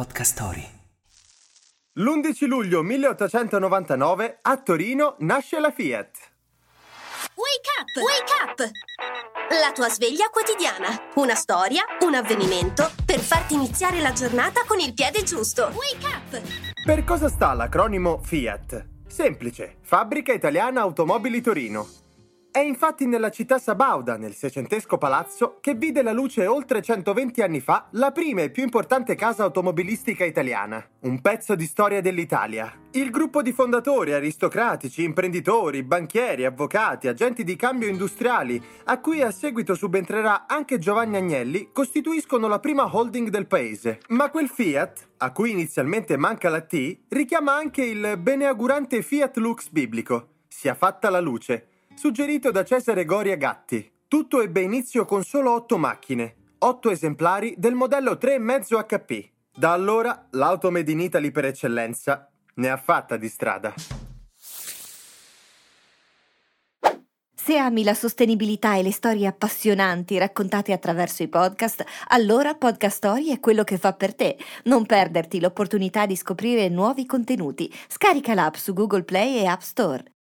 Podcast Story. L'11 luglio 1899 a Torino nasce la Fiat. Wake up! Wake up! La tua sveglia quotidiana. Una storia, un avvenimento per farti iniziare la giornata con il piede giusto. Wake up! Per cosa sta l'acronimo Fiat? Semplice, Fabbrica Italiana Automobili Torino. È infatti nella città sabauda, nel seicentesco palazzo, che vide la luce oltre 120 anni fa la prima e più importante casa automobilistica italiana. Un pezzo di storia dell'Italia. Il gruppo di fondatori, aristocratici, imprenditori, banchieri, avvocati, agenti di cambio industriali, a cui a seguito subentrerà anche Giovanni Agnelli, costituiscono la prima holding del paese. Ma quel Fiat, a cui inizialmente manca la T, richiama anche il beneaugurante Fiat Lux biblico. Sia fatta la luce suggerito da Cesare Goria Gatti. Tutto ebbe inizio con solo otto macchine, otto esemplari del modello 3,5 HP. Da allora l'auto made in Italy per eccellenza ne ha fatta di strada. Se ami la sostenibilità e le storie appassionanti raccontate attraverso i podcast, allora Podcast Story è quello che fa per te. Non perderti l'opportunità di scoprire nuovi contenuti. Scarica l'app su Google Play e App Store.